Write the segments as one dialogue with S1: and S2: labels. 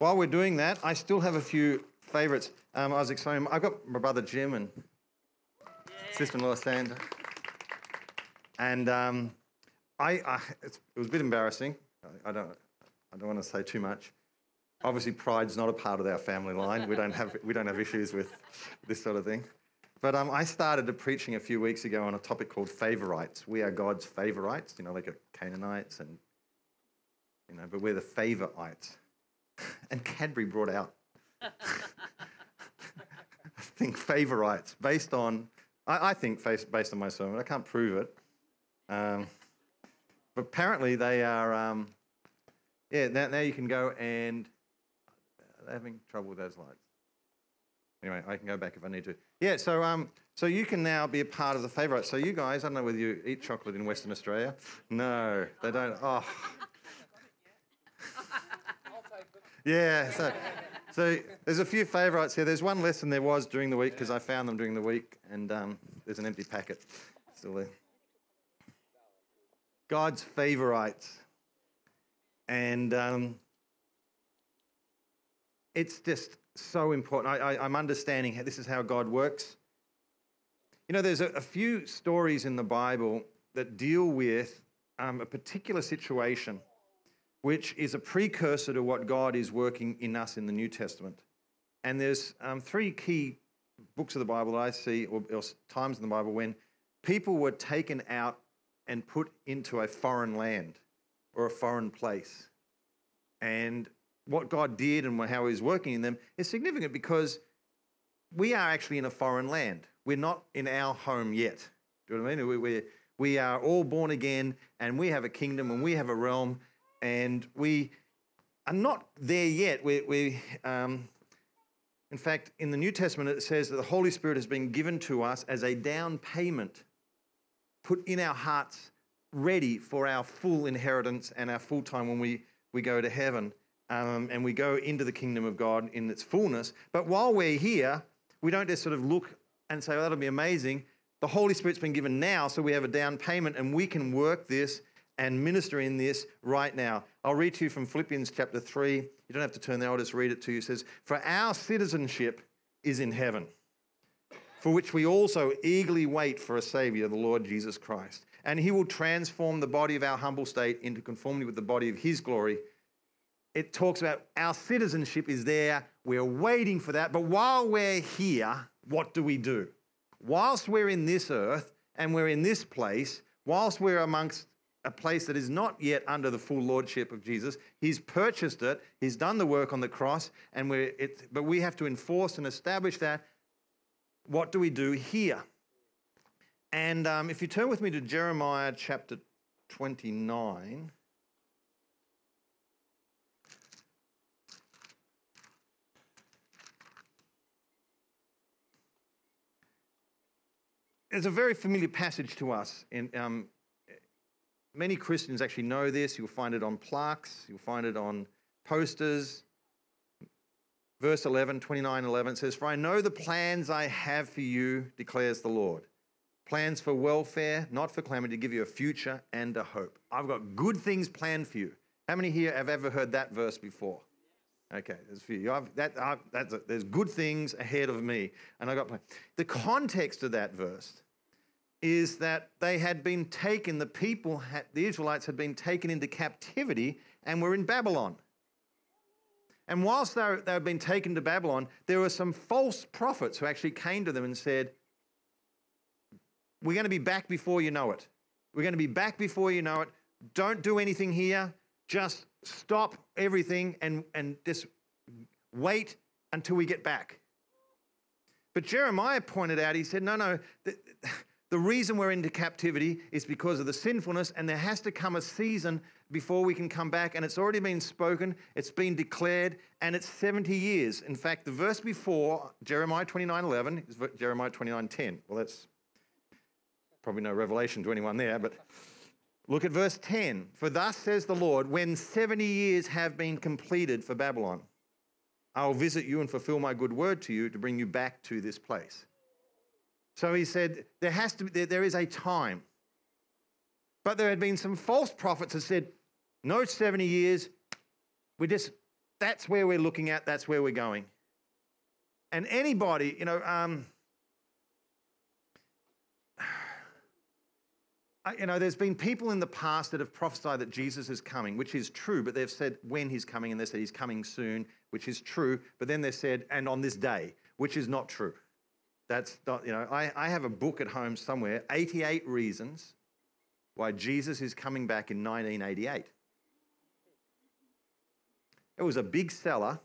S1: while we're doing that, I still have a few favourites. Um, I was explaining, I've got my brother Jim and sister-in-law Sandra. And um, I, I it was a bit embarrassing. I, I, don't, I don't want to say too much. Obviously, pride's not a part of our family line. We don't have, we don't have issues with this sort of thing. But um, I started a preaching a few weeks ago on a topic called favorites. We are God's favorites, you know, like Canaanites and, you know, but we're the favorites. And Cadbury brought out, I think, favorites based on, I, I, think, based on my sermon. I can't prove it. Um, but apparently they are, um, yeah, now, now you can go and they're having trouble with those lights. Anyway, I can go back if I need to. Yeah, so um, so you can now be a part of the favourite. So you guys, I don't know whether you eat chocolate in Western Australia. No, they don't. Oh. Yeah, so so there's a few favourites here. There's one lesson there was during the week because I found them during the week, and um, there's an empty packet still there. God's favourites, and um, it's just so important. I, am understanding how, this is how God works. You know, there's a, a few stories in the Bible that deal with um, a particular situation, which is a precursor to what God is working in us in the New Testament. And there's um, three key books of the Bible that I see, or, or times in the Bible, when people were taken out and put into a foreign land or a foreign place. And what God did and how He was working in them is significant because we are actually in a foreign land. We're not in our home yet. Do you know what I mean? We, we are all born again and we have a kingdom and we have a realm and we are not there yet. We, we um, in fact, in the New Testament, it says that the Holy Spirit has been given to us as a down payment, put in our hearts, ready for our full inheritance and our full time when we, we go to heaven um, and we go into the kingdom of God in its fullness. But while we're here, we don't just sort of look and say, well, that'll be amazing. The Holy Spirit's been given now, so we have a down payment and we can work this and minister in this right now. I'll read to you from Philippians chapter 3. You don't have to turn there, I'll just read it to you. It says, For our citizenship is in heaven, for which we also eagerly wait for a Savior, the Lord Jesus Christ. And he will transform the body of our humble state into conformity with the body of his glory it talks about our citizenship is there. We're waiting for that. But while we're here, what do we do? Whilst we're in this earth and we're in this place, whilst we're amongst a place that is not yet under the full lordship of Jesus, He's purchased it, He's done the work on the cross, and we're, it, but we have to enforce and establish that. What do we do here? And um, if you turn with me to Jeremiah chapter 29. It's a very familiar passage to us. in, um, many Christians actually know this. You'll find it on plaques, you'll find it on posters. Verse 11, 29 11 says, For I know the plans I have for you, declares the Lord. Plans for welfare, not for calamity, to give you a future and a hope. I've got good things planned for you. How many here have ever heard that verse before? Okay, there's a few. I've, that, I've, that's a, there's good things ahead of me, and I got. The context of that verse is that they had been taken. The people, had, the Israelites, had been taken into captivity and were in Babylon. And whilst they they had been taken to Babylon, there were some false prophets who actually came to them and said, "We're going to be back before you know it. We're going to be back before you know it. Don't do anything here. Just stop everything and, and just wait until we get back. But Jeremiah pointed out, he said, no, no, the reason we're into captivity is because of the sinfulness, and there has to come a season before we can come back. And it's already been spoken, it's been declared, and it's 70 years. In fact, the verse before, Jeremiah 29 11, is Jeremiah 29 10. Well, that's probably no revelation to anyone there, but Look at verse 10. For thus says the Lord, when 70 years have been completed for Babylon, I will visit you and fulfill my good word to you to bring you back to this place. So he said, there has to be, there, is a time. But there had been some false prophets that said, no 70 years, we just that's where we're looking at, that's where we're going. And anybody, you know, um, you know, there's been people in the past that have prophesied that Jesus is coming, which is true, but they've said when he's coming, and they said he's coming soon, which is true, but then they said, and on this day, which is not true. That's not, you know, I, I have a book at home somewhere 88 reasons why Jesus is coming back in 1988. It was a big seller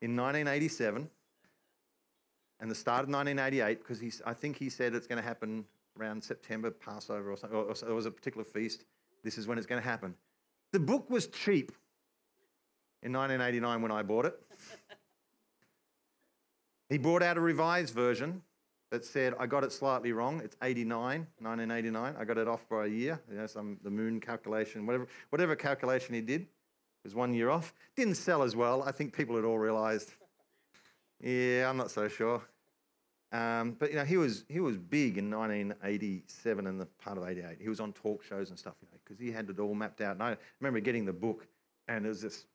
S1: in 1987 and the start of 1988 because he, I think he said it's going to happen around September, Passover or something, or, or it was a particular feast. This is when it's going to happen. The book was cheap in 1989 when I bought it. he brought out a revised version that said, I got it slightly wrong. It's 89, 1989. I got it off by a year. You know, some the moon calculation, whatever, whatever calculation he did was one year off. Didn't sell as well. I think people had all realized. Yeah, I'm not so sure. Um, but you know, he was he was big in 1987 and the part of 88. He was on talk shows and stuff, you know, because he had it all mapped out. And I remember getting the book, and it was just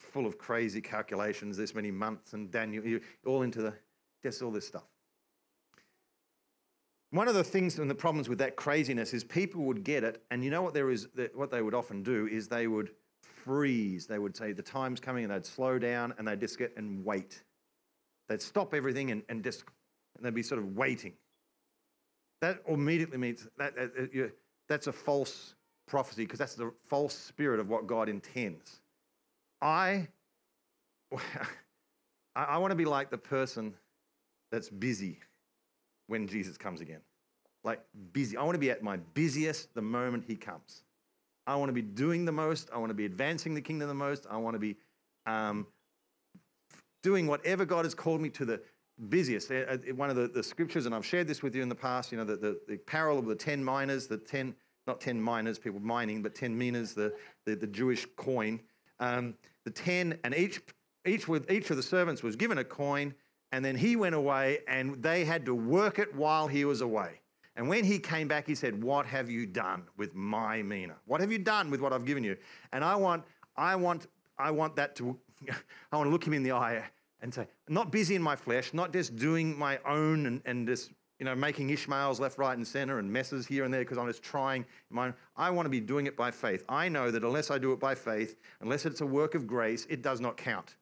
S1: full of crazy calculations, this many months, and Daniel, all into the just all this stuff. One of the things and the problems with that craziness is people would get it, and you know what there is what they would often do is they would freeze. They would say the time's coming, and they'd slow down, and they'd just get and wait. They'd stop everything and, and just and they'd be sort of waiting. That immediately means that, that that's a false prophecy because that's the false spirit of what God intends. I, I want to be like the person that's busy when Jesus comes again. Like busy. I want to be at my busiest the moment he comes. I want to be doing the most. I want to be advancing the kingdom the most. I want to be um, doing whatever God has called me to the busiest. Uh, uh, one of the, the scriptures, and I've shared this with you in the past, you know, the, the, the parable of the 10 miners, the 10, not 10 miners, people mining, but 10 minas, the, the, the Jewish coin. Um, the 10, and each, each, with, each of the servants was given a coin, and then he went away, and they had to work it while he was away. And when he came back, he said, What have you done with my mina? What have you done with what I've given you? And I want, I want, I want that to, I want to look him in the eye and say, not busy in my flesh, not just doing my own and, and just you know, making Ishmaels left, right, and center and messes here and there because I'm just trying. I want to be doing it by faith. I know that unless I do it by faith, unless it's a work of grace, it does not count.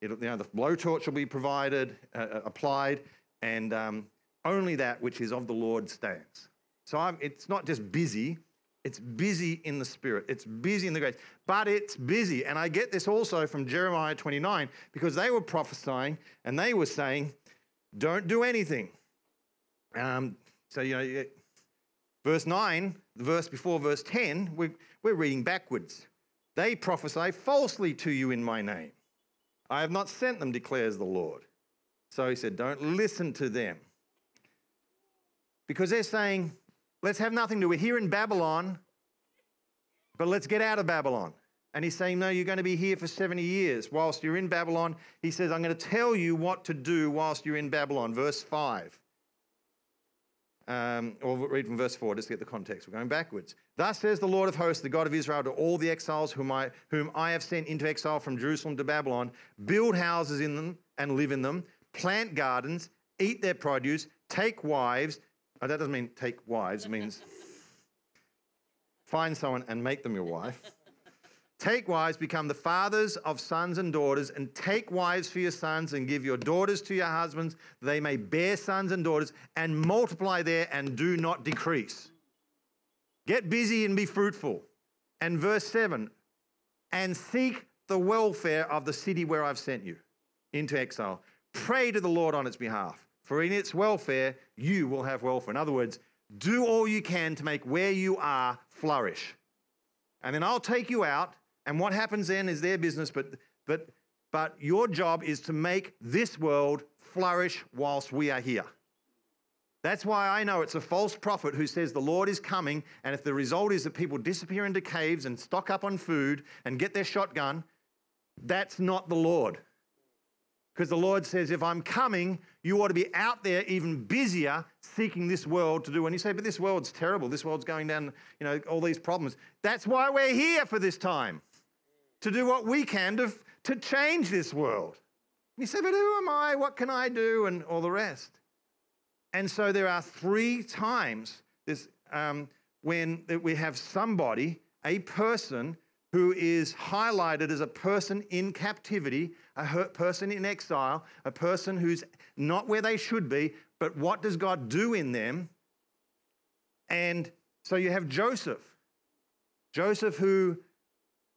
S1: It, you know, the blowtorch will be provided, uh, uh, applied, and um, only that which is of the Lord stands. So I'm, it's not just busy, it's busy in the spirit. It's busy in the grace. But it's busy. And I get this also from Jeremiah 29 because they were prophesying and they were saying, don't do anything. Um, so, you know, verse 9, the verse before verse 10, we're, we're reading backwards. They prophesy falsely to you in my name. I have not sent them, declares the Lord. So he said, don't listen to them. Because they're saying, Let's have nothing to do. We're here in Babylon, but let's get out of Babylon. And he's saying, No, you're going to be here for 70 years. Whilst you're in Babylon, he says, I'm going to tell you what to do whilst you're in Babylon. Verse 5. Um, or read from verse 4, just to get the context. We're going backwards. Thus says the Lord of hosts, the God of Israel, to all the exiles whom I, whom I have sent into exile from Jerusalem to Babylon build houses in them and live in them, plant gardens, eat their produce, take wives, Oh, that doesn't mean take wives, it means find someone and make them your wife. Take wives, become the fathers of sons and daughters, and take wives for your sons, and give your daughters to your husbands, they may bear sons and daughters, and multiply there and do not decrease. Get busy and be fruitful. And verse 7 and seek the welfare of the city where I've sent you into exile. Pray to the Lord on its behalf for in its welfare you will have welfare. In other words, do all you can to make where you are flourish. And then I'll take you out, and what happens then is their business, but, but, but your job is to make this world flourish whilst we are here. That's why I know it's a false prophet who says the Lord is coming, and if the result is that people disappear into caves and stock up on food and get their shotgun, that's not the Lord. Because the Lord says, if I'm coming, you ought to be out there even busier seeking this world to do. And you say, but this world's terrible. This world's going down, you know, all these problems. That's why we're here for this time. To do what we can to, to change this world. You say, but who am I? What can I do? And all the rest. And so there are three times this, um, when we have somebody, a person who is highlighted as a person in captivity, a person in exile, a person who's not where they should be, but what does God do in them? And so you have Joseph. Joseph, who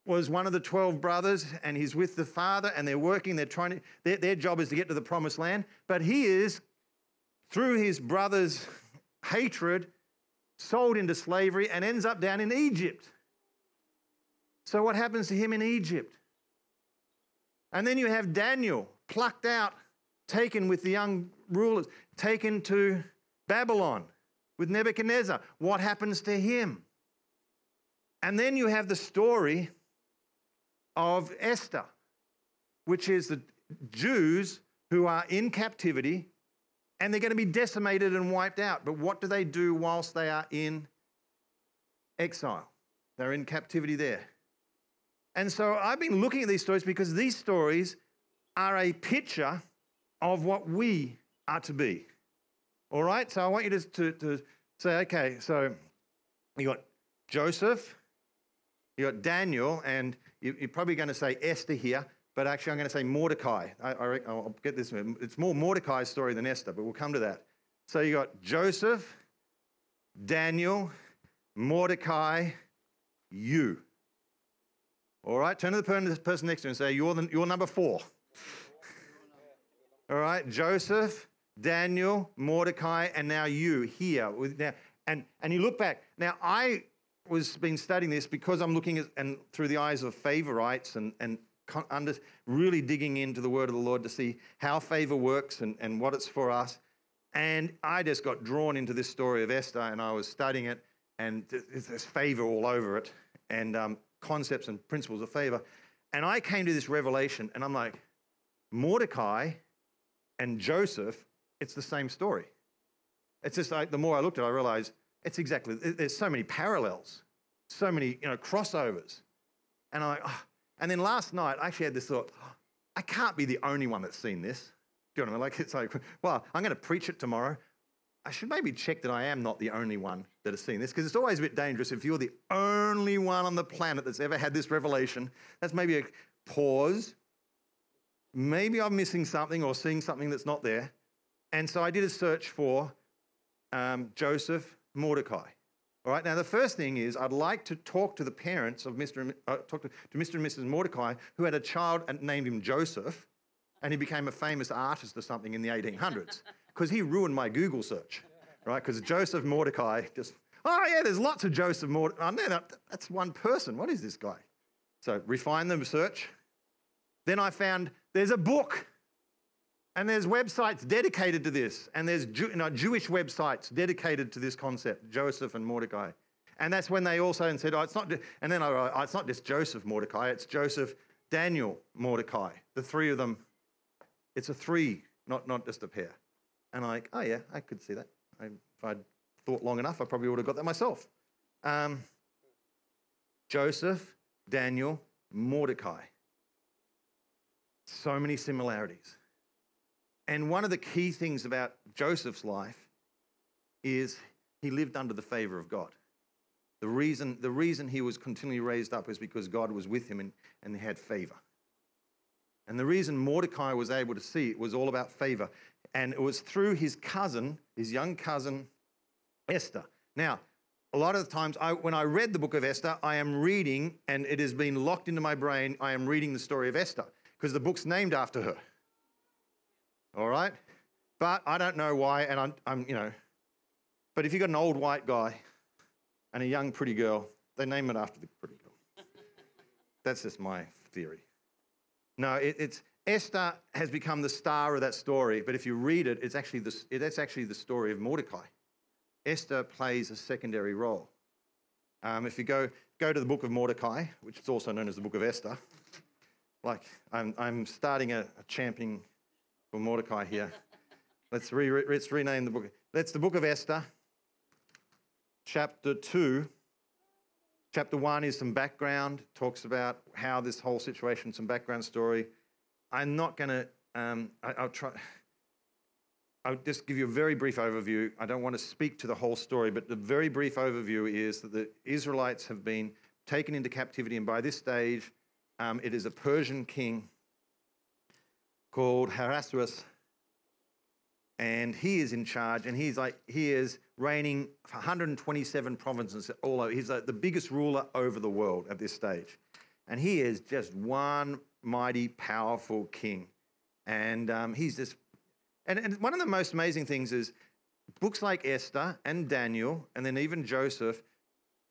S1: was one of the 12 brothers, and he's with the father, and they're working, they're trying to, their, their job is to get to the promised land, but he is, through his brother's hatred, sold into slavery and ends up down in Egypt. So, what happens to him in Egypt? And then you have Daniel plucked out, taken with the young rulers, taken to Babylon with Nebuchadnezzar. What happens to him? And then you have the story of Esther, which is the Jews who are in captivity and they're going to be decimated and wiped out. But what do they do whilst they are in exile? They're in captivity there. And so I've been looking at these stories because these stories are a picture of what we are to be. All right? So I want you to, to, to say, okay, so you got Joseph, you got Daniel, and you, are probably going to say Esther here, but actually I'm going to say Mordecai. I, I, will get this. It's more Mordecai's story than Esther, but we'll come to that. So you got Joseph, Daniel, Mordecai, you. All right, turn to the person next to you and say, You're, the, you're number four. All right, Joseph, Daniel, Mordecai, and now you here. Now, and, and you look back. Now, I was been studying this because I'm looking at and through the eyes of favorites and, and under, really digging into the word of the Lord to see how favor works and, and what it's for us. And I just got drawn into this story of Esther and I was studying it, and there's favor all over it, and um, concepts and principles of favor. And I came to this revelation, and I'm like, Mordecai and Joseph it's the same story. It's just like the more I looked at it, I realized it's exactly, there's so many parallels, so many, you know, crossovers. And I, oh. and then last night, I actually had this thought, oh, I can't be the only one that's seen this. Do you know what I mean? Like, it's like, well, I'm going to preach it tomorrow. I should maybe check that I am not the only one that has seen this, because it's always a bit dangerous if you're the only one on the planet that's ever had this revelation. That's maybe a pause. Maybe I'm missing something or seeing something that's not there. And so I did a search for um, Joseph Mordecai. All right, now the first thing is I'd like to talk to the parents of Mr. And, uh, talk to, to Mr. and Mrs. Mordecai who had a child and named him Joseph, and he became a famous artist or something in the 1800s because he ruined my Google search, right? Because Joseph Mordecai just, oh yeah, there's lots of Joseph Mordecai. Oh, no, no, that's one person. What is this guy? So refine the search. Then I found there's a book and there's websites dedicated to this, and there's Jew, know, Jewish websites dedicated to this concept, Joseph and Mordecai. And that's when they also said, oh, it's not, and then oh, it's not just Joseph Mordecai, it's Joseph, Daniel, Mordecai. The three of them, it's a three, not, not just a pair. And I'm like, oh yeah, I could see that. I, if I'd thought long enough, I probably would have got that myself. Um, Joseph, Daniel, Mordecai. So many similarities. And one of the key things about Joseph's life is he lived under the favor of God. The reason, the reason he was continually raised up is because God was with him and, and he had favor. And the reason Mordecai was able to see it was all about favor. And it was through his cousin, his young cousin, Esther. Now, a lot of the times I, when I read the book of Esther, I am reading, and it has been locked into my brain, I am reading the story of Esther because the book's named after her all right? But I don't know why, and I'm, I'm, you know, but if you've got an old white guy and a young pretty girl, they name it after the pretty girl. That's just my theory. No, it, it's Esther has become the star of that story, but if you read it, it's actually the, it's actually the story of Mordecai. Esther plays a secondary role. Um, if you go, go to the book of Mordecai, which is also known as the book of Esther, like I'm, I'm starting a, a for Mordecai here. let's, re- let's rename the book. That's the book of Esther, chapter 2, Chapter one is some background, talks about how this whole situation, some background story. I'm not going to, um, I'll try. I'll just give you a very brief overview. I don't want to speak to the whole story, but the very brief overview is that the Israelites have been taken into captivity, and by this stage, um, it is a Persian king called Ahasuerus, and he is in charge, and he's like he is reigning 127 provinces all over. He's like the biggest ruler over the world at this stage, and he is just one mighty, powerful king, and um, he's just and, and one of the most amazing things is books like Esther and Daniel, and then even Joseph,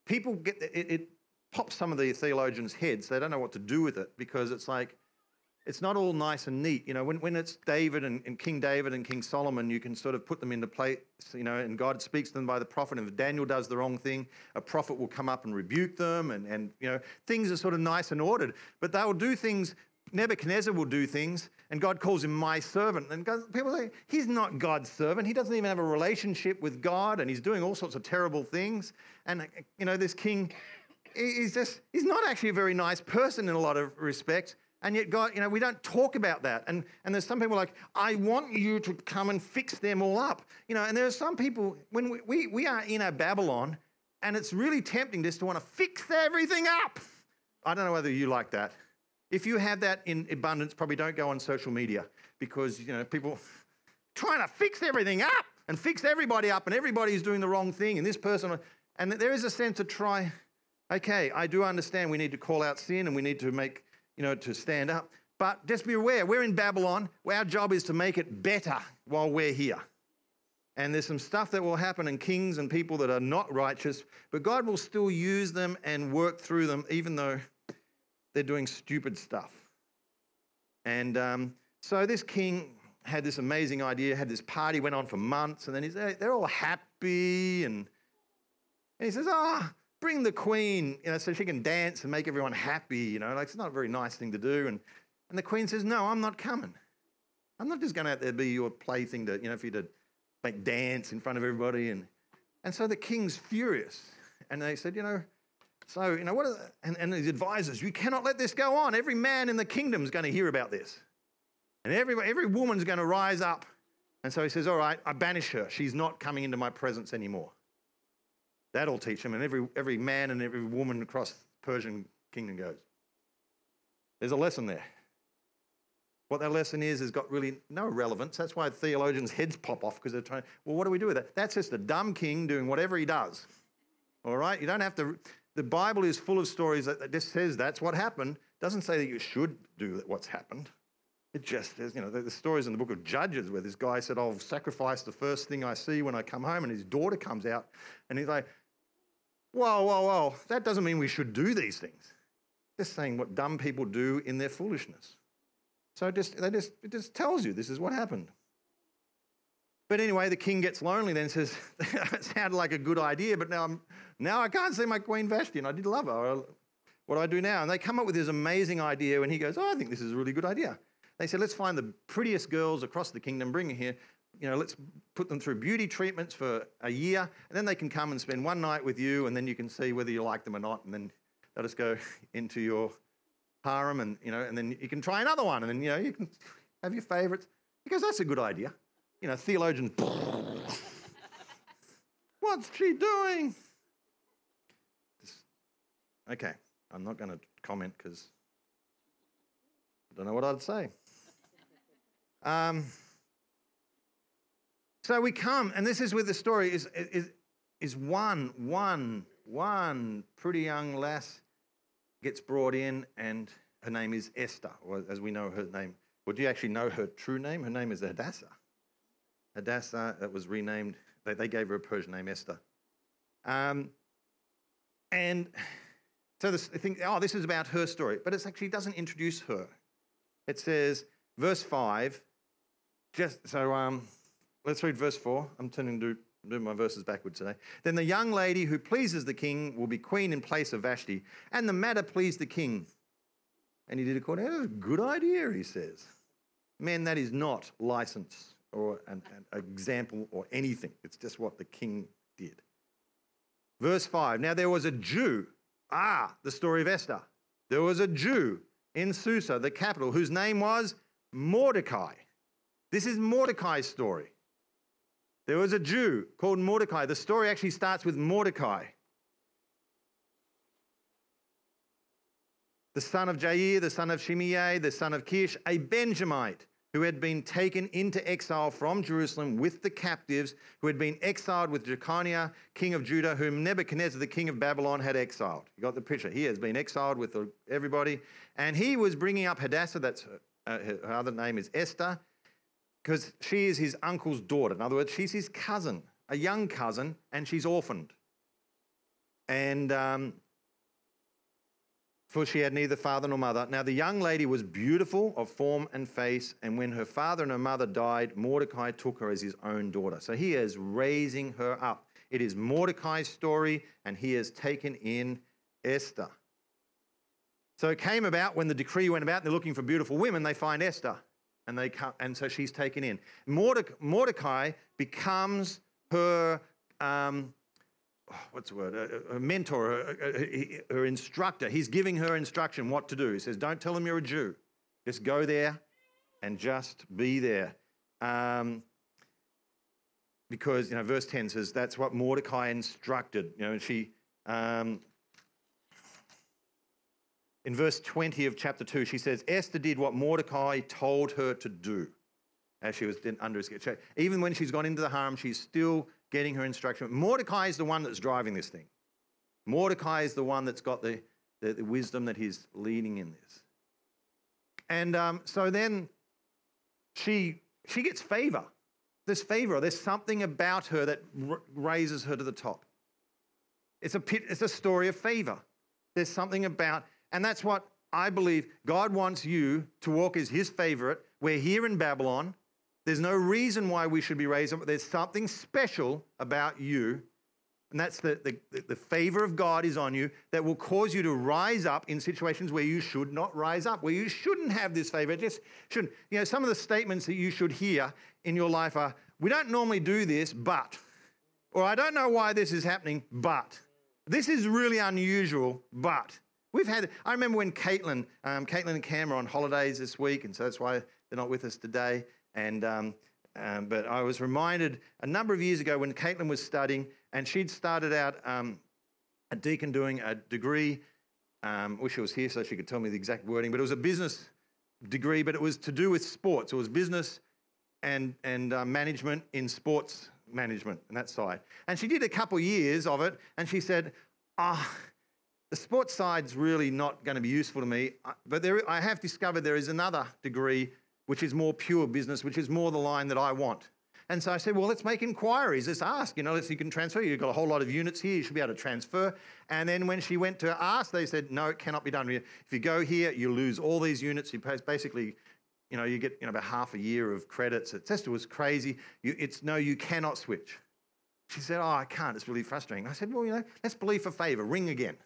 S1: people get it, it pops some of the theologians' heads. They don't know what to do with it because it's like, it's not all nice and neat. You know, when, when it's David and, and, King David and King Solomon, you can sort of put them into place, you know, and God speaks to them by the prophet. And if Daniel does the wrong thing, a prophet will come up and rebuke them. And, and you know, things are sort of nice and ordered. But they will do things Nebuchadnezzar will do things, and God calls him my servant. And God, people say, he's not God's servant. He doesn't even have a relationship with God, and he's doing all sorts of terrible things. And, you know, this king, he's just, he's not actually a very nice person in a lot of respects. And yet, God, you know, we don't talk about that. And, and there's some people like, I want you to come and fix them all up. You know, and there are some people, when we, we, we are in a Babylon, and it's really tempting just to want to fix everything up. I don't know whether you like that. If you have that in abundance, probably don't go on social media because you know people trying to fix everything up and fix everybody up, and everybody's doing the wrong thing, and this person, and there is a sense to try. Okay, I do understand we need to call out sin and we need to make, you know, to stand up. But just be aware, we're in Babylon. Our job is to make it better while we're here. And there's some stuff that will happen in kings and people that are not righteous, but God will still use them and work through them, even though they're doing stupid stuff. And um, so this king had this amazing idea, had this party, went on for months, and then he's, they're all happy. And, and he says, ah, oh, bring the queen, you know, so she can dance and make everyone happy, you know, like it's not a very nice thing to do. And, and the queen says, no, I'm not coming. I'm not just going out there be your plaything to, you know, for you to make dance in front of everybody. And, and so the king's furious. And they said, you know, so, you know, what are and, and his advisors, you cannot let this go on. Every man in the kingdom is going to hear about this. And every, every woman's going to rise up. And so he says, All right, I banish her. She's not coming into my presence anymore. That'll teach him. And every, every man and every woman across the Persian kingdom goes. There's a lesson there. What that lesson is has got really no relevance. That's why theologians' heads pop off because they're trying, well, what do we do with that? That's just a dumb king doing whatever he does. All right? You don't have to the Bible is full of stories that just says that's what happened. Doesn't say that you should do what's happened. It just says, you know, the, stories in the book of Judges where this guy said, I'll sacrifice the first thing I see when I come home, and his daughter comes out, and he's like, whoa, whoa, whoa, that doesn't mean we should do these things. Just saying what dumb people do in their foolishness. So it just, they just, it just tells you this is what happened. But anyway, the king gets lonely then says, That sounded like a good idea, but now, I'm, now I can't see my Queen Vashti, and I did love her. What do I do now? And they come up with this amazing idea, and he goes, Oh, I think this is a really good idea. They said, Let's find the prettiest girls across the kingdom, bring her here. You know, let's put them through beauty treatments for a year, and then they can come and spend one night with you, and then you can see whether you like them or not, and then let just go into your harem, and you know, and then you can try another one, and then you know, you can have your favourites. He goes, That's a good idea you know, theologian, what's she doing? okay, I'm not going to comment because I don't know what I'd say. Um, so we come, and this is where the story is, is, is one, one, one pretty young lass gets brought in, and her name is Esther, or as we know her name. Well, do you actually know her true name? Her name is Hadassah. Hadassah, that was renamed, they, they gave her a Persian name, Esther. Um, and so this, I think, oh, this is about her story, but it actually doesn't introduce her. It says, verse 5, just so um, let's read verse 4. I'm turning to do my verses backwards today. Then the young lady who pleases the king will be queen in place of Vashti, and the matter pleased the king. And he did according to a good idea, he says. Man, that is not license or an, an example or anything. It's just what the king did. Verse 5 Now there was a Jew Ah, the story of Esther. There was a Jew in Susa, the capital, whose name was Mordecai. This is Mordecai's story. There was a Jew called Mordecai. The story actually starts with Mordecai, the son of Jair, the son of Shimei, the son of Kish, a Benjamite who had been taken into exile from Jerusalem with the captives, who had been exiled with Jeconiah, king of Judah, whom Nebuchadnezzar, the king of Babylon, had exiled. You got the picture? He has been exiled with everybody. And he was bringing up Hadassah, that's her, uh, her other name is Esther, because she is his uncle's daughter. In other words, she's his cousin, a young cousin, and she's orphaned. And um, for she had neither father nor mother. Now the young lady was beautiful of form and face, and when her father and her mother died, Mordecai took her as his own daughter. So he is raising her up. It is Mordecai's story, and he has taken in Esther. So it came about when the decree went about, and they're looking for beautiful women, they find Esther and they come, and so she's taken in. Mordecai becomes her um, what's the word? A, a mentor, a, her instructor. He's giving her instruction what to do. He says, "Don't tell them you're a Jew. Just go there, and just be there." Um, because you know, verse ten says that's what Mordecai instructed. You know, and she. Um, in verse 20 of chapter 2, she says, Esther did what Mordecai told her to do as she was under his care. Even when she's gone into the harem, she's still getting her instruction. Mordecai is the one that's driving this thing. Mordecai is the one that's got the, the, the wisdom that he's leading in this. And um, so then she, she gets favor. There's favor. There's something about her that r- raises her to the top. It's a, pit, it's a story of favor. There's something about and that's what I believe God wants you to walk as his favorite. We're here in Babylon. There's no reason why we should be raised up. but There's something special about you. And that's the, the, the favor of God is on you that will cause you to rise up in situations where you should not rise up, where you shouldn't have this favor. Just shouldn't. You know, some of the statements that you should hear in your life are, we don't normally do this, but. Or I don't know why this is happening, but. This is really unusual, but. We've had, I remember when Caitlin, um, Caitlin and Cam are on holidays this week, and so that's why they're not with us today. And, um, um, but I was reminded a number of years ago when Caitlin was studying, and she'd started out um, at Deakin doing a degree. Um, wish she was here so she could tell me the exact wording, but it was a business degree, but it was to do with sports. It was business and, and uh, management in sports management and that side. And she did a couple years of it, and she said, ah, oh, the sports side's really not going to be useful to me, uh, but there, I have discovered there is another degree which is more pure business, which is more the line that I want. And so I said, well, let's make inquiries. Let's ask. You know, let's you can transfer. You've got a whole lot of units here. You should be able to transfer. And then when she went to ask, they said, no, it cannot be done. If you go here, you lose all these units. You basically, you know, you get you know, about half a year of credits. It just was crazy. You, it's no, you cannot switch. She said, oh, I can't. It's really frustrating. I said, well, you know, let's believe for favor. Ring again.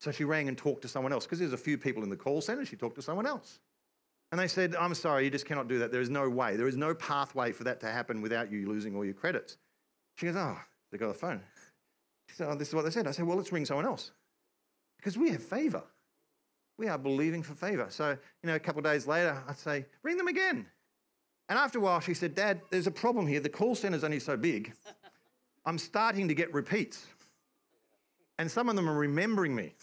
S1: So she rang and talked to someone else because there's a few people in the call center. She talked to someone else. And they said, I'm sorry, you just cannot do that. There is no way. There is no pathway for that to happen without you losing all your credits. She goes, Oh, they got the phone. Oh, this is what they said. I said, Well, let's ring someone else. Because we have favor. We are believing for favor. So, you know, a couple of days later, I'd say, Ring them again. And after a while, she said, Dad, there's a problem here. The call center's only so big. I'm starting to get repeats and some of them are remembering me.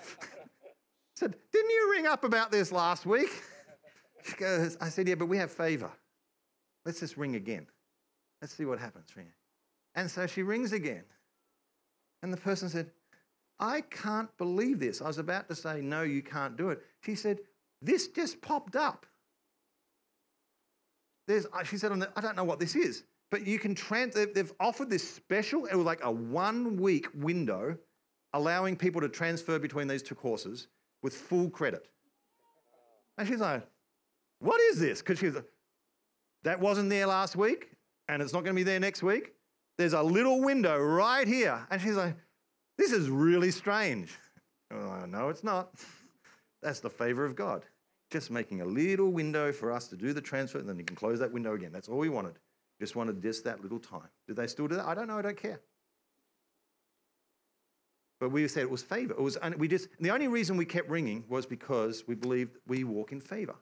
S1: I said, Didn't you ring up about this last week? She goes, I said, Yeah, but we have favor. Let's just ring again. Let's see what happens. And so she rings again. And the person said, I can't believe this. I was about to say, No, you can't do it. She said, This just popped up. There's, uh, she said, I don't know what this is, but you can trans. They've offered this special, it was like a one week window allowing people to transfer between these two courses with full credit. And she's like, What is this? Because she's like, That wasn't there last week, and it's not going to be there next week. There's a little window right here. And she's like, This is really strange. Oh, no, it's not. That's the favor of God. Just making a little window for us to do the transfer, and then you can close that window again. That's all we wanted. Just wanted just that little time. Do they still do that? I don't know. I don't care. But we said it was favor. It was, and we just, the only reason we kept ringing was because we believed we walk in favor.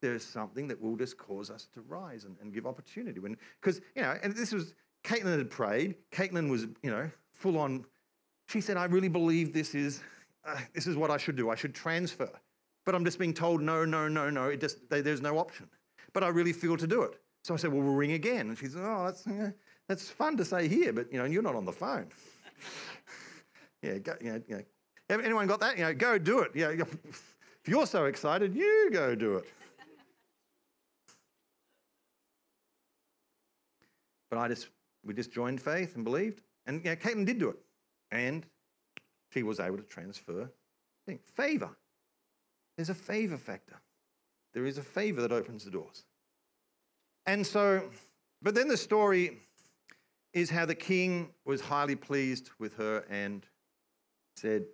S1: There's something that will just cause us to rise and, and give opportunity. Because, you know, and this was, Caitlin had prayed. Caitlin was, you know, full on. She said, I really believe this is, uh, this is what I should do. I should transfer. But I'm just being told, no, no, no, no. It just, they, there's no option. But I really feel to do it. So I said, well, we'll ring again. And she said, oh, that's, that's fun to say here, but, you know, you're not on the phone. Yeah, go, you know, you know. Anyone got that? You know, go do it. Yeah, if you're so excited, you go do it. but I just, we just joined faith and believed, and you know, Caitlin did do it, and she was able to transfer Think favor. There's a favor factor. There is a favor that opens the doors. And so, but then the story is how the king was highly pleased with her and said,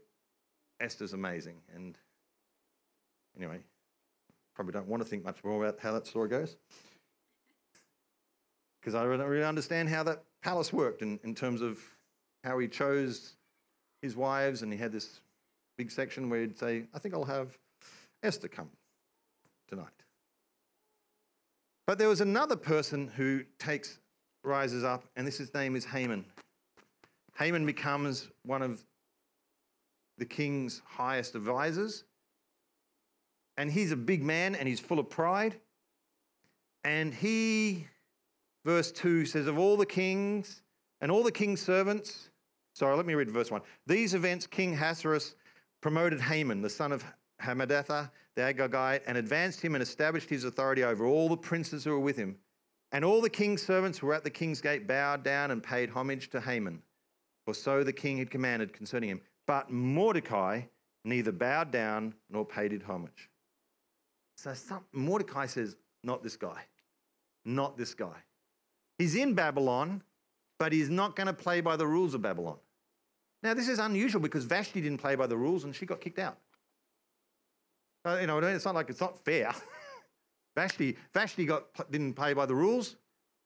S1: Esther's amazing. And anyway, probably don't want to think much more about how that story goes. Because I don't really understand how that palace worked in, in terms of how he chose his wives, and he had this big section where he'd say, I think I'll have Esther come tonight. But there was another person who takes, rises up, and this his name is Haman. Haman becomes one of the king's highest advisors. And he's a big man and he's full of pride. And he, verse 2 says, Of all the kings and all the king's servants, sorry, let me read verse 1. These events, King Ahasuerus promoted Haman, the son of Hammedatha, the Agagite, and advanced him and established his authority over all the princes who were with him. And all the king's servants who were at the king's gate bowed down and paid homage to Haman, for so the king had commanded concerning him. But Mordecai neither bowed down nor paid it homage. So some, Mordecai says, Not this guy. Not this guy. He's in Babylon, but he's not going to play by the rules of Babylon. Now, this is unusual because Vashti didn't play by the rules and she got kicked out. Uh, you know, it's not like it's not fair. Vashti, Vashti got, didn't play by the rules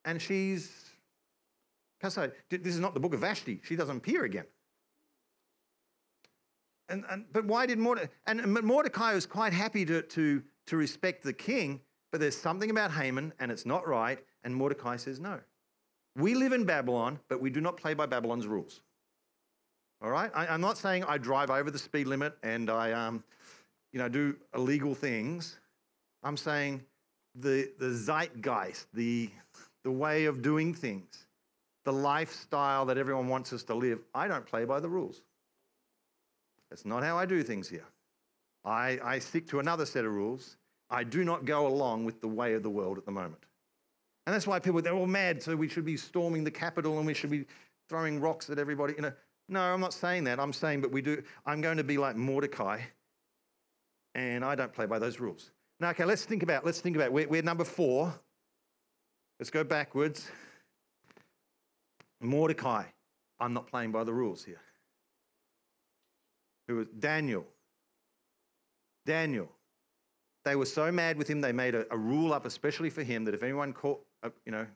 S1: and she's. This is not the book of Vashti. She doesn't appear again. And, and, but why did Mordecai? And, Mordecai was quite happy to, to, to respect the king, but there's something about Haman and it's not right. And Mordecai says, no. We live in Babylon, but we do not play by Babylon's rules. All right? I, am not saying I drive over the speed limit and I um, you know, do illegal things. I'm saying the, the zeitgeist, the, the way of doing things, the lifestyle that everyone wants us to live, I don't play by the rules. That's not how I do things here. I, I stick to another set of rules. I do not go along with the way of the world at the moment. And that's why people, they're all mad, so we should be storming the Capitol and we should be throwing rocks at everybody. You know, no, I'm not saying that. I'm saying, but we do, I'm going to be like Mordecai, and I don't play by those rules. Now, okay, let's think about, let's think about, we're, we're number four. Let's go backwards. Mordecai, I'm not playing by the rules here who was Daniel. Daniel. They were so mad with him, they made a, a rule up especially for him that if anyone caught, uh, you know,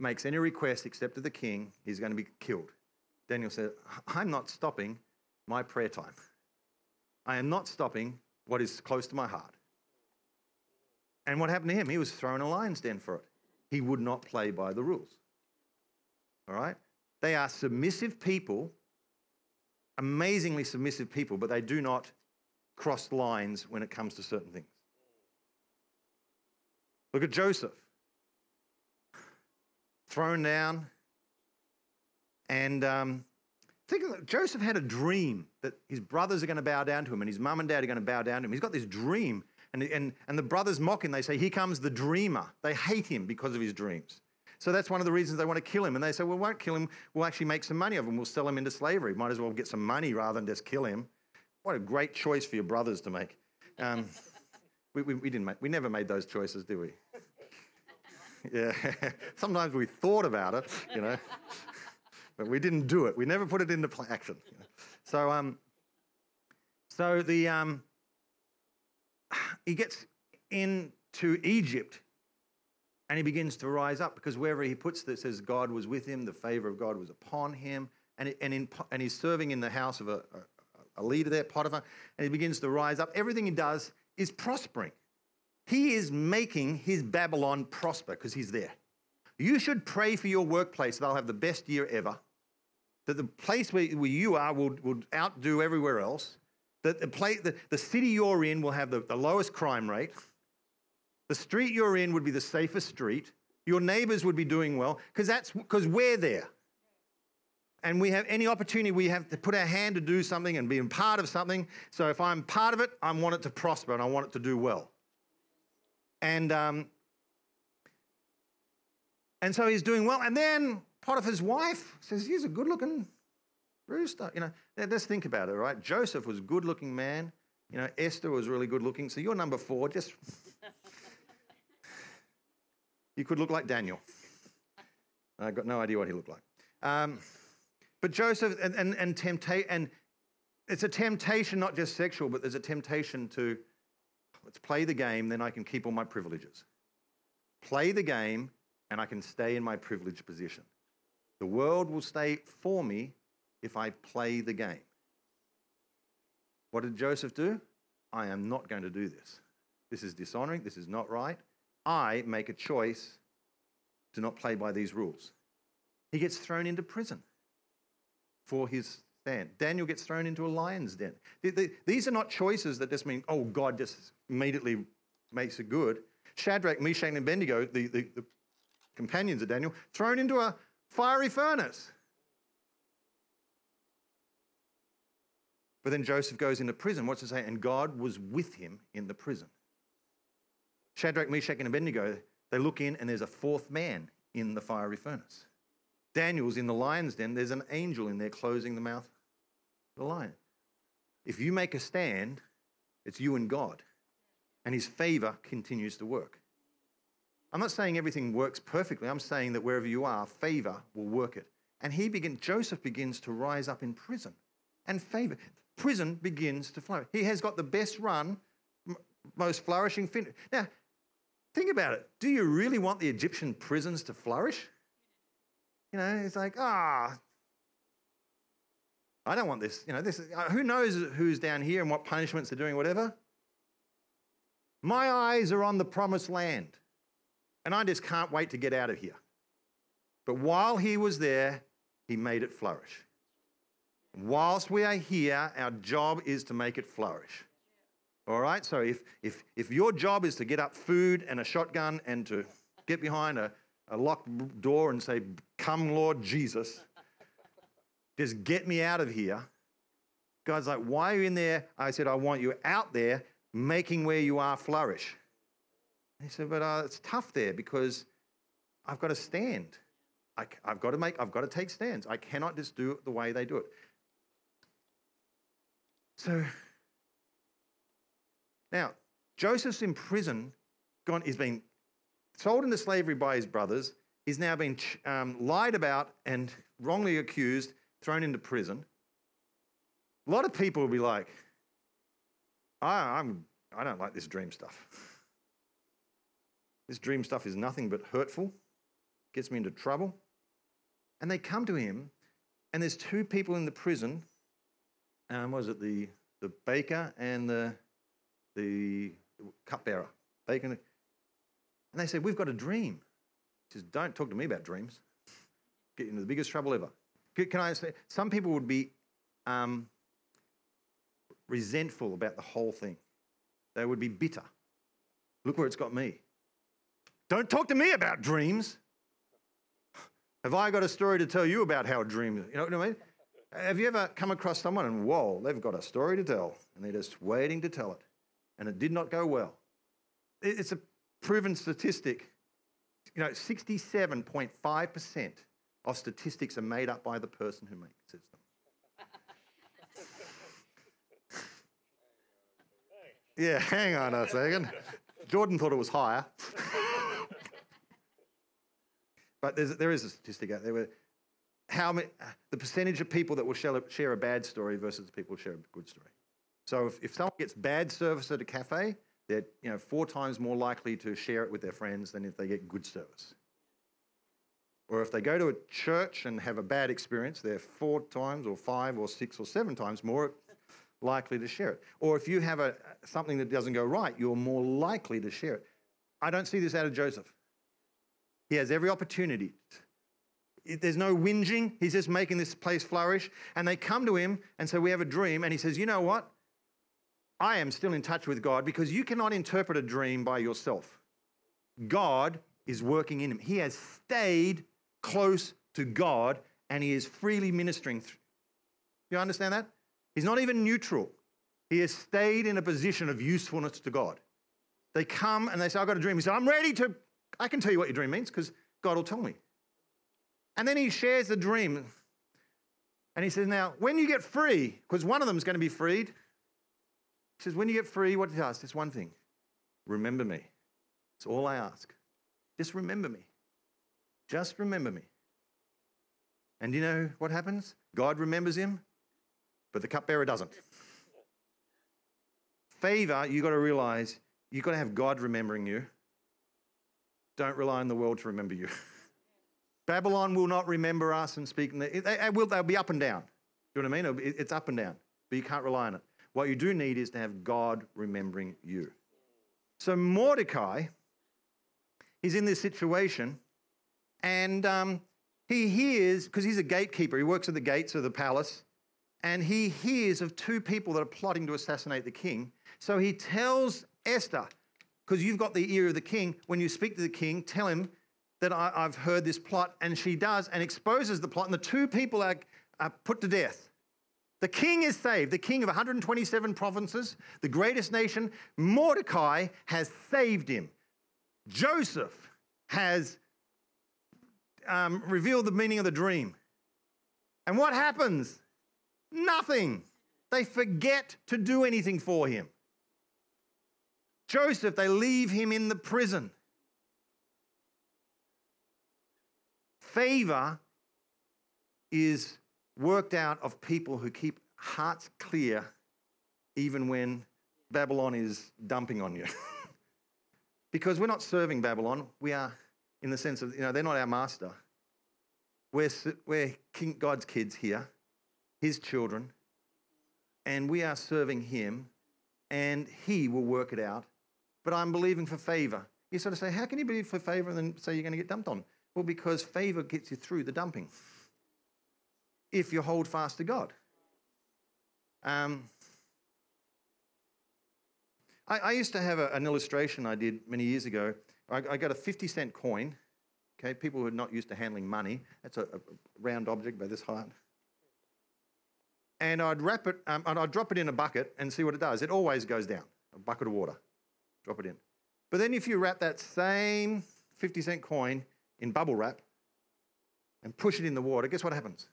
S1: makes any request except to the king, he's going to be killed. Daniel said, I'm not stopping my prayer time. I am not stopping what is close to my heart. And what happened to him? He was thrown a lion's den for it. He would not play by the rules. All right? They are submissive people amazingly submissive people, but they do not cross lines when it comes to certain things. Look at Joseph. Thrown down. And um, think of, Joseph had a dream that his brothers are going to bow down to him and his mum and dad are going to bow down to him. He's got this dream. And, and, and the brothers mock him. They say, Here comes the dreamer. They hate him because of his dreams. So that's one of the reasons they want to kill him. And they say, well, we won't kill him. We'll actually make some money of him. We'll sell him into slavery. Might as well get some money rather than just kill him. What a great choice for your brothers to make. Um, we, we, we, didn't make, we never made those choices, did we? Yeah. Sometimes we thought about it, you know, but we didn't do it. We never put it into action. You know? So, um, so the um, he gets into Egypt and he begins to rise up because wherever he puts this says God was with him, the favor of God was upon him. and, and, in, and he's serving in the house of a, a, a leader there, Potiphar, and he begins to rise up. Everything he does is prospering. He is making his Babylon prosper because he's there. You should pray for your workplace. They'll have the best year ever. That the place where, where you are will, will outdo everywhere else. That the, place, the, the city you're in will have the, the lowest crime rate. The street you're in would be the safest street. Your neighbors would be doing well because that's because we're there. And we have any opportunity, we have to put our hand to do something and be a part of something. So if I'm part of it, I want it to prosper and I want it to do well. And um, and so he's doing well. And then Potiphar's wife says, He's a good looking rooster. You know, let's think about it, right? Joseph was a good looking man. You know, Esther was really good looking. So you're number four. Just. You could look like Daniel. I've got no idea what he looked like. Um, but Joseph and, and, and temptation, and it's a temptation, not just sexual, but there's a temptation to let's play the game, then I can keep all my privileges. Play the game, and I can stay in my privileged position. The world will stay for me if I play the game. What did Joseph do? I am not going to do this. This is dishonoring. This is not right. I make a choice to not play by these rules. He gets thrown into prison for his stand. Daniel gets thrown into a lion's den. These are not choices that just mean, oh, God just immediately makes it good. Shadrach, Meshach, and Abednego, the, the, the companions of Daniel, thrown into a fiery furnace. But then Joseph goes into prison. What's it say? And God was with him in the prison. Shadrach, Meshach, and Abednego, they look in and there's a fourth man in the fiery furnace. Daniel's in the lion's den. There's an angel in there closing the mouth of the lion. If you make a stand, it's you and God. And his favor continues to work. I'm not saying everything works perfectly. I'm saying that wherever you are, favor will work it. And he begin, Joseph begins to rise up in prison and favor. Prison begins to flourish. He has got the best run, most flourishing. Fin- now, think about it. Do you really want the Egyptian prisons to flourish? You know, it's like, ah, oh, I don't want this. You know, this. Uh, who knows who's down here and what punishments they're doing, whatever. My eyes are on the promised land. And I just can't wait to get out of here. But while he was there, he made it flourish. Whilst we are here, our job is to make it flourish. All right? So if, if, if your job is to get up food and a shotgun and to get behind a, a locked door and say, Come, Lord Jesus, just get me out of here. God's like, Why are you in there? I said, I want you out there making where you are flourish. He said, but uh, it's tough there because I've got to stand. I, have got to make, I've got to take stands. I cannot just do it the way they do it. So now Joseph's in prison. Gone. He's been sold into slavery by his brothers. He's now been um, lied about and wrongly accused, thrown into prison. A lot of people will be like, I, I'm, I don't like this dream stuff. This dream stuff is nothing but hurtful, gets me into trouble. And they come to him, and there's two people in the prison. Um, was it the, the baker and the, the cupbearer? Baker. And they said, We've got a dream. He says, Don't talk to me about dreams. Get into the biggest trouble ever. Can I say, some people would be um, resentful about the whole thing. They would be bitter. Look where it's got me. Don't talk to me about dreams. Have I got a story to tell you about how a dream, you know what I mean? Have you ever come across someone and whoa, they've got a story to tell and they're just waiting to tell it and it did not go well? It's a proven statistic. You know, 67.5% of statistics are made up by the person who makes them. yeah, hang on a second. Jordan thought it was higher. But there's, there is a statistic out there where how many, the percentage of people that will share, share a bad story versus people who share a good story. So if, if someone gets bad service at a cafe, they're you know, four times more likely to share it with their friends than if they get good service. Or if they go to a church and have a bad experience, they're four times or five or six or seven times more likely to share it. Or if you have a, something that doesn't go right, you're more likely to share it. I don't see this out of Joseph. He has every opportunity. There's no whinging. He's just making this place flourish. And they come to him and say, We have a dream. And he says, You know what? I am still in touch with God because you cannot interpret a dream by yourself. God is working in him. He has stayed close to God and he is freely ministering. Through. You understand that? He's not even neutral. He has stayed in a position of usefulness to God. They come and they say, I've got a dream. He said, I'm ready to, I can tell you what your dream means because God will tell me. And then he shares the dream. And he says, Now, when you get free, because one of them is going to be freed, he says, When you get free, what do you ask? Just one thing remember me. That's all I ask. Just remember me. Just remember me. And you know what happens? God remembers him, but the cupbearer doesn't. Favor, you've got to realize you've got to have God remembering you. Don't rely on the world to remember you. Babylon will not remember us and speak. They, will, they'll be up and down. Do You know what I mean? It's up and down, but you can't rely on it. What you do need is to have God remembering you. So Mordecai, he's in this situation, and um, he hears, because he's a gatekeeper, he works at the gates of the palace, and he hears of two people that are plotting to assassinate the king. So he tells Esther, because you've got the ear of the king, when you speak to the king, tell him that I, have heard this plot. And she does and exposes the plot, and the two people are, are put to death. The king is saved, the king of 127 provinces, the greatest nation. Mordecai has saved him. Joseph has um, revealed the meaning of the dream. And what happens? Nothing. They forget to do anything for him. Joseph, they leave him in the prison. Favor is worked out of people who keep hearts clear even when Babylon is dumping on you. because we're not serving Babylon, we are in the sense of, you know, they're not our master. We're, we're King, God's kids here, his children, and we are serving him, and he will work it out. But I'm believing for favor. You sort of say, how can you believe for favor and then say you're going to get dumped on? Well, because favor gets you through the dumping if you hold fast to God. Um, I, I, used to have a, an illustration I did many years ago. I, I, got a 50 cent coin. Okay, people who are not used to handling money. That's a, a round object by this height. And I'd wrap it, um, and I'd drop it in a bucket and see what it does. It always goes down. A bucket of water. Drop it in. But then if you wrap that same 50 cent coin in bubble wrap and push it in the water, guess what happens?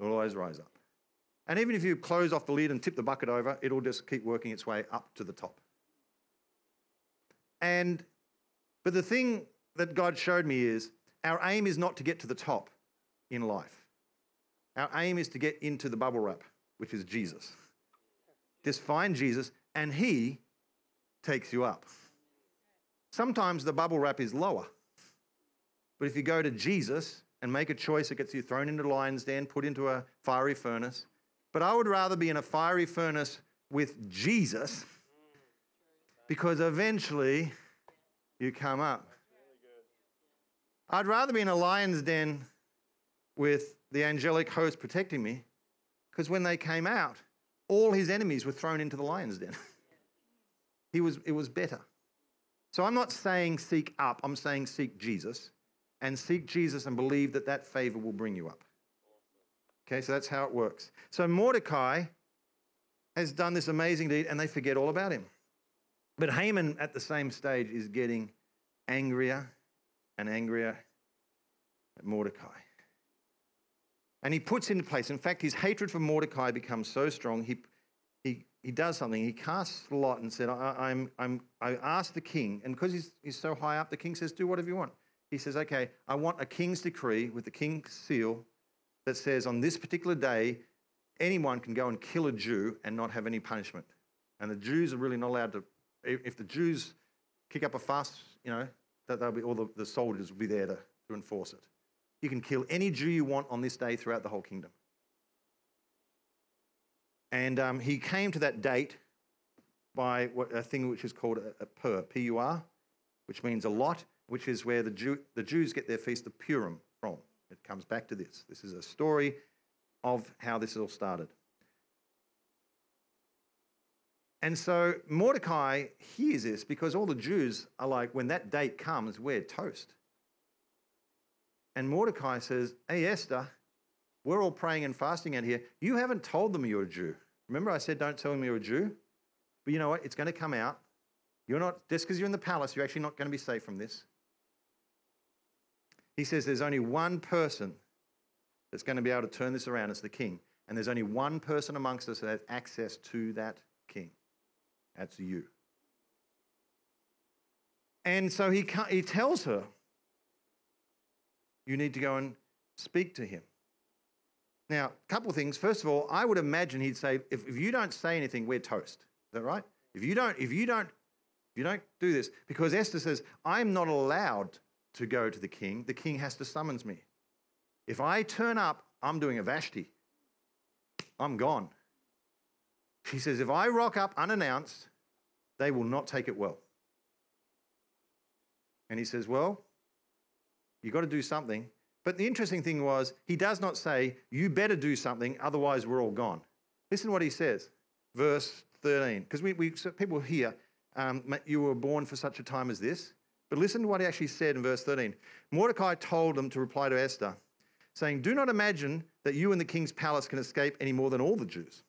S1: It'll always rise up. And even if you close off the lid and tip the bucket over, it'll just keep working its way up to the top. And, but the thing that God showed me is our aim is not to get to the top in life. Our aim is to get into the bubble wrap, which is Jesus. Just find Jesus, and He takes you up. Sometimes the bubble wrap is lower. But if you go to Jesus and make a choice that gets you thrown into the lion's den, put into a fiery furnace, but I would rather be in a fiery furnace with Jesus because eventually you come up. I'd rather be in a lion's den with the angelic host protecting me because when they came out, all his enemies were thrown into the lion's den. he was, it was better. So I'm not saying seek up, I'm saying seek Jesus and seek Jesus and believe that that favor will bring you up. Okay, so that's how it works. So Mordecai has done this amazing deed and they forget all about him. But Haman at the same stage is getting angrier and angrier at Mordecai. And he puts into place, in fact, his hatred for Mordecai becomes so strong, he, he, he does something. He casts a lot and said, I, I'm, I'm, I asked the king, and because he's, he's so high up, the king says, Do whatever you want. He says, Okay, I want a king's decree with the king's seal that says on this particular day, anyone can go and kill a Jew and not have any punishment. And the Jews are really not allowed to, if the Jews kick up a fuss, you know, that they'll be, all the, the soldiers will be there to, to enforce it. You can kill any Jew you want on this day throughout the whole kingdom. And um, he came to that date by what, a thing which is called a, a pur, P-U-R, which means a lot, which is where the, Jew, the Jews get their feast of Purim from. It comes back to this. This is a story of how this all started. And so Mordecai hears this because all the Jews are like, when that date comes, we're toast. And Mordecai says, Hey, Esther, we're all praying and fasting out here. You haven't told them you're a Jew. Remember, I said, Don't tell them you're a Jew? But you know what? It's going to come out. You're not, just because you're in the palace, you're actually not going to be safe from this. He says there's only one person that's going to be able to turn this around. It's the king. And there's only one person amongst us that has access to that king. That's you. And so he, he tells her, you need to go and speak to him. Now, a couple of things. First of all, I would imagine he'd say, if, if you don't say anything, we're toast. Is that right? If you don't, if you don't, if you don't do this, because Esther says, I'm not allowed to go to the king. The king has to summons me. If I turn up, I'm doing a Vashti. I'm gone. She says, if I rock up unannounced, they will not take it well. And he says, Well, you've got to do something. But the interesting thing was, he does not say, You better do something, otherwise we're all gone. Listen to what he says, verse 13. Because we, we, people here, um, you were born for such a time as this. But listen to what he actually said in verse 13. Mordecai told them to reply to Esther, saying, Do not imagine that you and the king's palace can escape any more than all the Jews.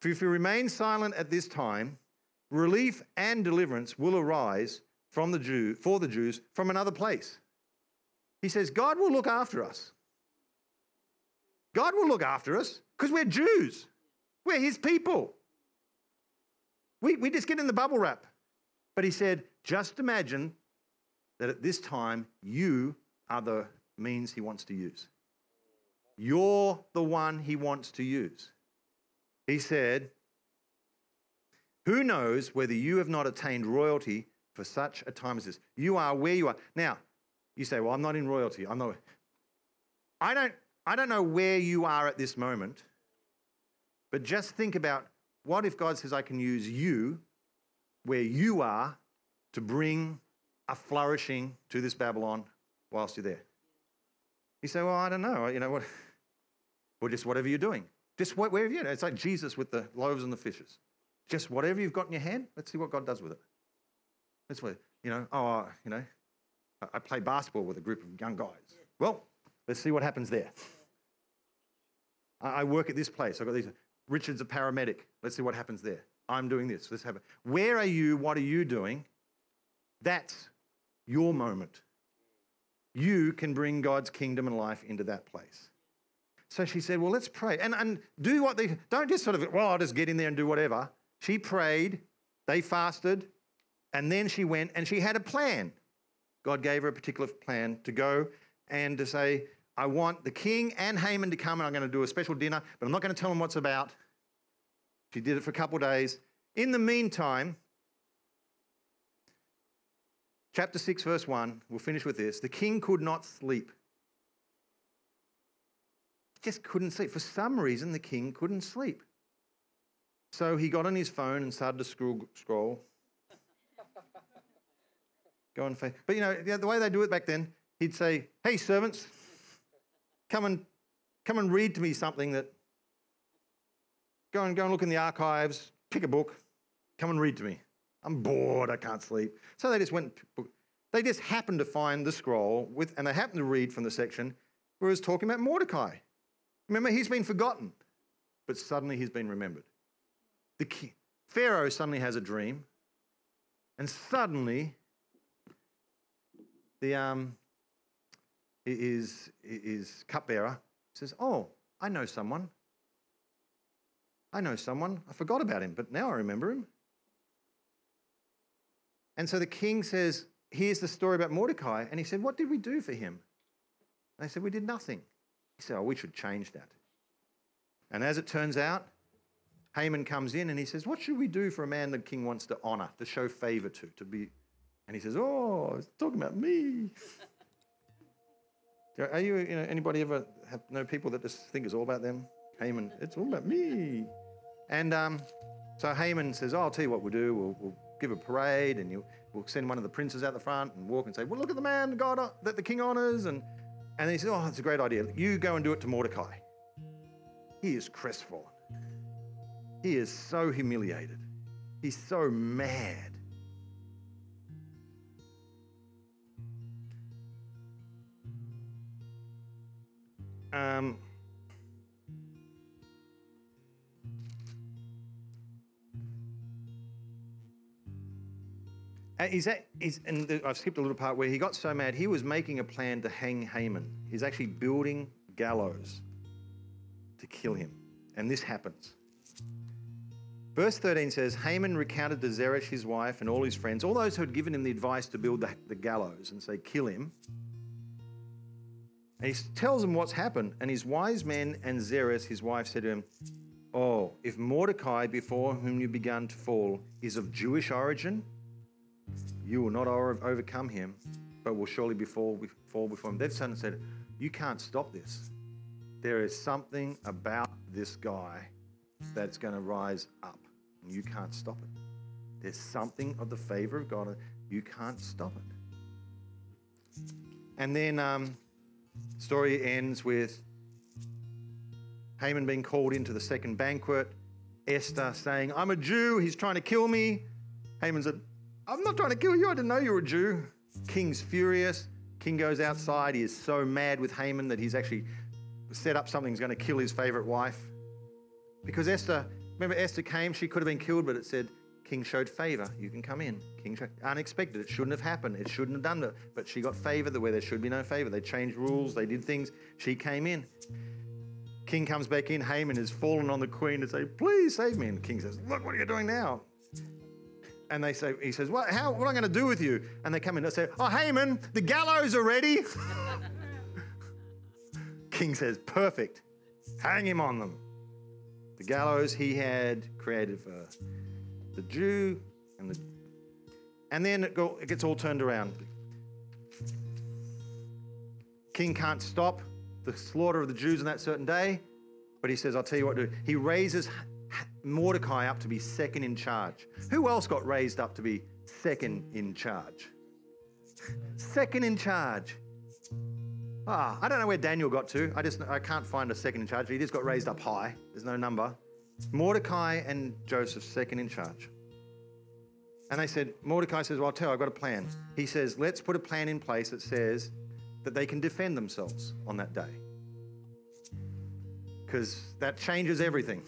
S1: For if you remain silent at this time, relief and deliverance will arise from the Jew, for the Jews from another place. He says, God will look after us. God will look after us because we're Jews. We're his people. We, we just get in the bubble wrap. But he said, just imagine that at this time you are the means he wants to use. You're the one he wants to use. He said, Who knows whether you have not attained royalty for such a time as this? You are where you are. Now, you say, Well, I'm not in royalty. I'm not. I don't, I don't know where you are at this moment, but just think about what if God says, I can use you where you are to bring a flourishing to this Babylon whilst you're there? You say, Well, I don't know. You know what? Well, just whatever you're doing. Just wherever you're. It's like Jesus with the loaves and the fishes. Just whatever you've got in your hand, let's see what God does with it. That's what, you know, oh, you know, I play basketball with a group of young guys. Well, let's see what happens there. I work at this place. I've got these. Richard's a paramedic. Let's see what happens there. I'm doing this. Let's have it. Where are you? What are you doing? That's your moment. You can bring God's kingdom and life into that place. So she said, Well, let's pray. And, and do what they don't just sort of, well, I'll just get in there and do whatever. She prayed, they fasted, and then she went and she had a plan. God gave her a particular plan to go and to say, I want the king and Haman to come and I'm going to do a special dinner, but I'm not going to tell them what's about. She did it for a couple of days. In the meantime, chapter 6, verse 1, we'll finish with this. The king could not sleep. He just couldn't sleep. For some reason, the king couldn't sleep. So he got on his phone and started to scroll. scroll Go on faith. But you know, the way they do it back then, he'd say, Hey, servants, come and come and read to me something that go and go and look in the archives, pick a book, come and read to me. I'm bored, I can't sleep. So they just went, they just happened to find the scroll with, and they happened to read from the section where it was talking about Mordecai. Remember, he's been forgotten, but suddenly he's been remembered. The Pharaoh suddenly has a dream, and suddenly the um, is is cupbearer says, "Oh, I know someone. I know someone. I forgot about him, but now I remember him." And so the king says, "Here's the story about Mordecai." And he said, "What did we do for him?" And they said, "We did nothing." He said, "Oh, we should change that." And as it turns out, Haman comes in and he says, What should we do for a man the king wants to honor, to show favor to, to be and he says, Oh, it's talking about me. Are you, you know, anybody ever have know people that just think it's all about them? Haman, it's all about me. And um, so Haman says, oh, I'll tell you what we'll do. We'll, we'll give a parade and you, we'll send one of the princes out the front and walk and say, well, look at the man God uh, that the king honors. And, and he says, oh, that's a great idea. You go and do it to Mordecai. He is crestfallen. He is so humiliated. He's so mad. Um, Uh, he's at, he's, and the, I've skipped a little part where he got so mad, he was making a plan to hang Haman. He's actually building gallows to kill him. And this happens. Verse 13 says Haman recounted to Zeresh, his wife, and all his friends, all those who had given him the advice to build the, the gallows and say, kill him. And he tells them what's happened. And his wise men and Zeresh, his wife, said to him, Oh, if Mordecai, before whom you began to fall, is of Jewish origin, you will not overcome him, but will surely befall, fall before him. They've said, You can't stop this. There is something about this guy that's going to rise up, and you can't stop it. There's something of the favor of God. You can't stop it. And then um, story ends with Haman being called into the second banquet. Esther saying, I'm a Jew. He's trying to kill me. Haman said, I'm not trying to kill you. I didn't know you were a Jew. King's furious. King goes outside. He is so mad with Haman that he's actually set up something that's going to kill his favorite wife. Because Esther, remember, Esther came. She could have been killed, but it said, King showed favor. You can come in. King showed, unexpected. It shouldn't have happened. It shouldn't have done it. But she got favor the way there should be no favor. They changed rules. They did things. She came in. King comes back in. Haman is fallen on the queen to say, "Please save me." And king says, "Look, what are you doing now?" And they say, he says, what, how, what am I going to do with you? And they come in and say, oh, Haman, the gallows are ready. King says, perfect. Hang him on them. The gallows he had created for the Jew and the, and then it, go, it gets all turned around. King can't stop the slaughter of the Jews on that certain day, but he says, I'll tell you what to do. He raises Mordecai up to be second in charge. Who else got raised up to be second in charge? second in charge. Ah, I don't know where Daniel got to. I just I can't find a second in charge. He just got raised up high. There's no number. Mordecai and Joseph second in charge. And they said, Mordecai says, Well, I'll tell you, I've got a plan. He says, Let's put a plan in place that says that they can defend themselves on that day. Because that changes everything.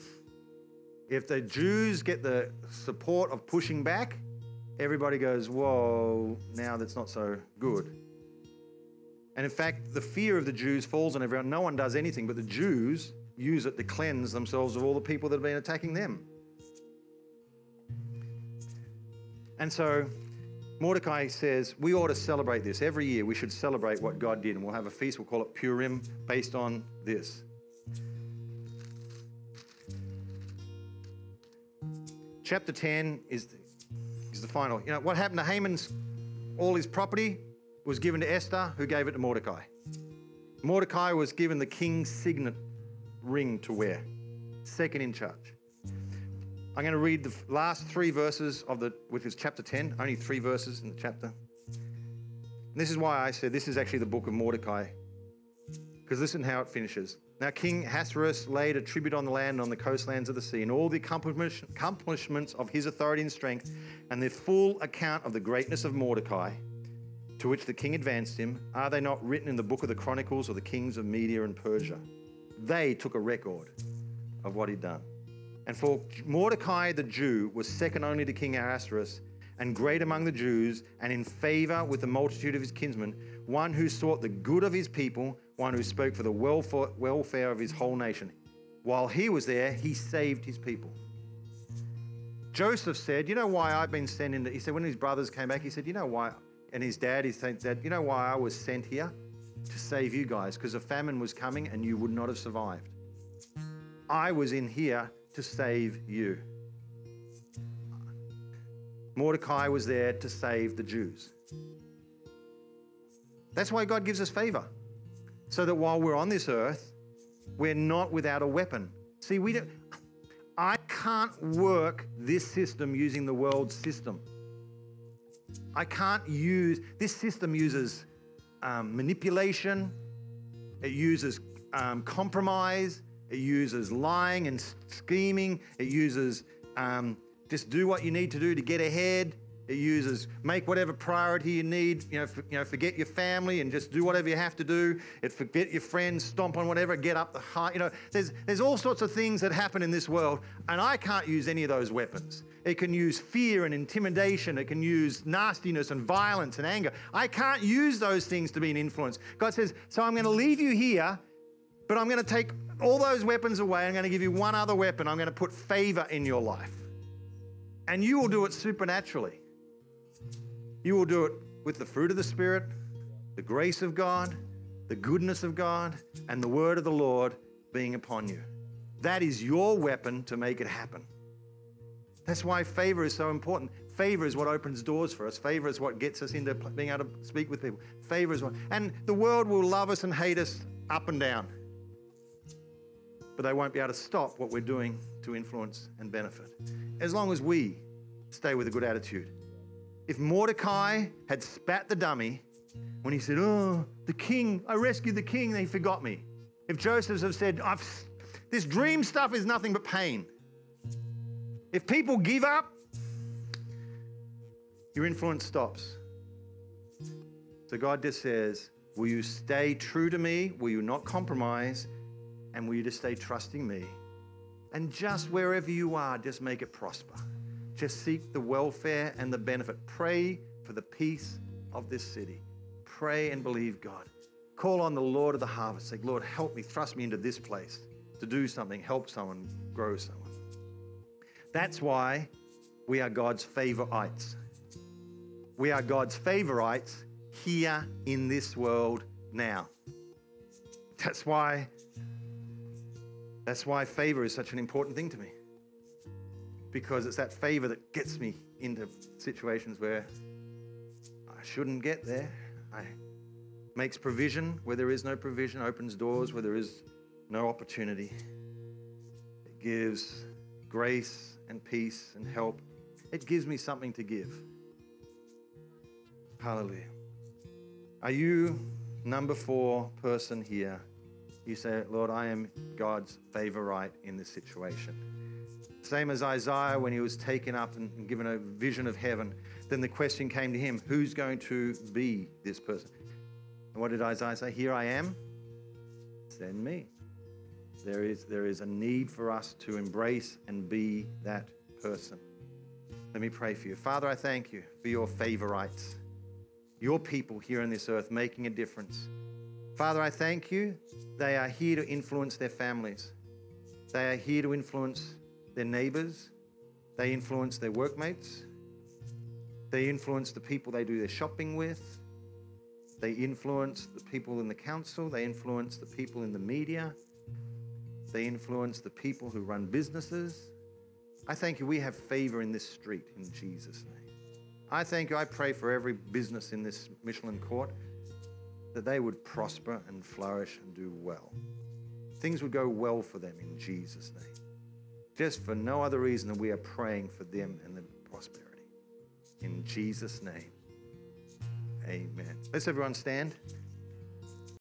S1: If the Jews get the support of pushing back, everybody goes, whoa, now that's not so good. And in fact, the fear of the Jews falls on everyone. No one does anything, but the Jews use it to cleanse themselves of all the people that have been attacking them. And so Mordecai says, we ought to celebrate this. Every year we should celebrate what God did. And we'll have a feast, we'll call it Purim, based on this. Chapter 10 is the, is the final. You know, what happened to Haman's, all his property was given to Esther, who gave it to Mordecai. Mordecai was given the king's signet ring to wear, second in charge. I'm going to read the last three verses of the, which is chapter 10, only three verses in the chapter. And this is why I said this is actually the book of Mordecai, because listen how it finishes. Now, King Ahasuerus laid a tribute on the land and on the coastlands of the sea, and all the accomplishments of his authority and strength, and the full account of the greatness of Mordecai, to which the king advanced him, are they not written in the book of the Chronicles of the kings of Media and Persia? They took a record of what he'd done. And for Mordecai the Jew was second only to King Ahasuerus, and great among the Jews, and in favor with the multitude of his kinsmen, one who sought the good of his people one who spoke for the welfare of his whole nation. While he was there, he saved his people. Joseph said, You know why I've been sent into. He said, when his brothers came back, he said, You know why? And his dad, he said, You know why I was sent here? To save you guys, because a famine was coming and you would not have survived. I was in here to save you. Mordecai was there to save the Jews. That's why God gives us favor. so that while we're on this earth, we're not without a weapon. See, we don't, I can't work this system using the world's system. I can't use, this system uses um, manipulation, it uses um, compromise, it uses lying and scheming, it uses um, just do what you need to do to get ahead. It uses make whatever priority you need. You know, for, you know, forget your family and just do whatever you have to do. It forget your friends, stomp on whatever, get up the high. You know, there's there's all sorts of things that happen in this world, and I can't use any of those weapons. It can use fear and intimidation. It can use nastiness and violence and anger. I can't use those things to be an influence. God says, so I'm going to leave you here, but I'm going to take all those weapons away. I'm going to give you one other weapon. I'm going to put favor in your life, and you will do it supernaturally. You will do it with the fruit of the Spirit, the grace of God, the goodness of God, and the word of the Lord being upon you. That is your weapon to make it happen. That's why favor is so important. Favor is what opens doors for us. Favor is what gets us into being able to speak with people. Favor is what, and the world will love us and hate us up and down. But they won't be able to stop what we're doing to influence and benefit. As long as we stay with a good attitude if Mordecai had spat the dummy when he said, Oh, the king, I rescued the king, he forgot me. If Joseph had said, This dream stuff is nothing but pain. If people give up, your influence stops. So God just says, Will you stay true to me? Will you not compromise? And will you just stay trusting me? And just wherever you are, just make it prosper. Just seek the welfare and the benefit. Pray for the peace of this city. Pray and believe God. Call on the Lord of the harvest. Say, Lord, help me, thrust me into this place to do something, help someone, grow someone. That's why we are God's favorites. We are God's favorites here in this world now. That's why that's why favor is such an important thing to me because it's that favor that gets me into situations where I shouldn't get there. I makes provision where there is no provision, opens doors where there is no opportunity. It gives grace and peace and help. It gives me something to give. Hallelujah. Are you number four person here? You say, Lord, I am God's favorite in this situation. Same as Isaiah when he was taken up and given a vision of heaven. Then the question came to him who's going to be this person? And what did Isaiah say? Here I am, send me. There is, there is a need for us to embrace and be that person. Let me pray for you. Father, I thank you for your favorites, your people here on this earth making a difference. Father, I thank you. They are here to influence their families. They are here to influence their neighbors, they influence their workmates, they influence the people they do their shopping with, they influence the people in the council, they influence the people in the media, they influence the people who run businesses. I thank you, we have favor in this street in Jesus' name. I thank you, I pray for every business in this Michelin court that they would prosper and flourish and do well. Things would go well for them in Jesus' name just for no other reason than we are praying for them and their prosperity. In Jesus' name, amen. Let's everyone stand.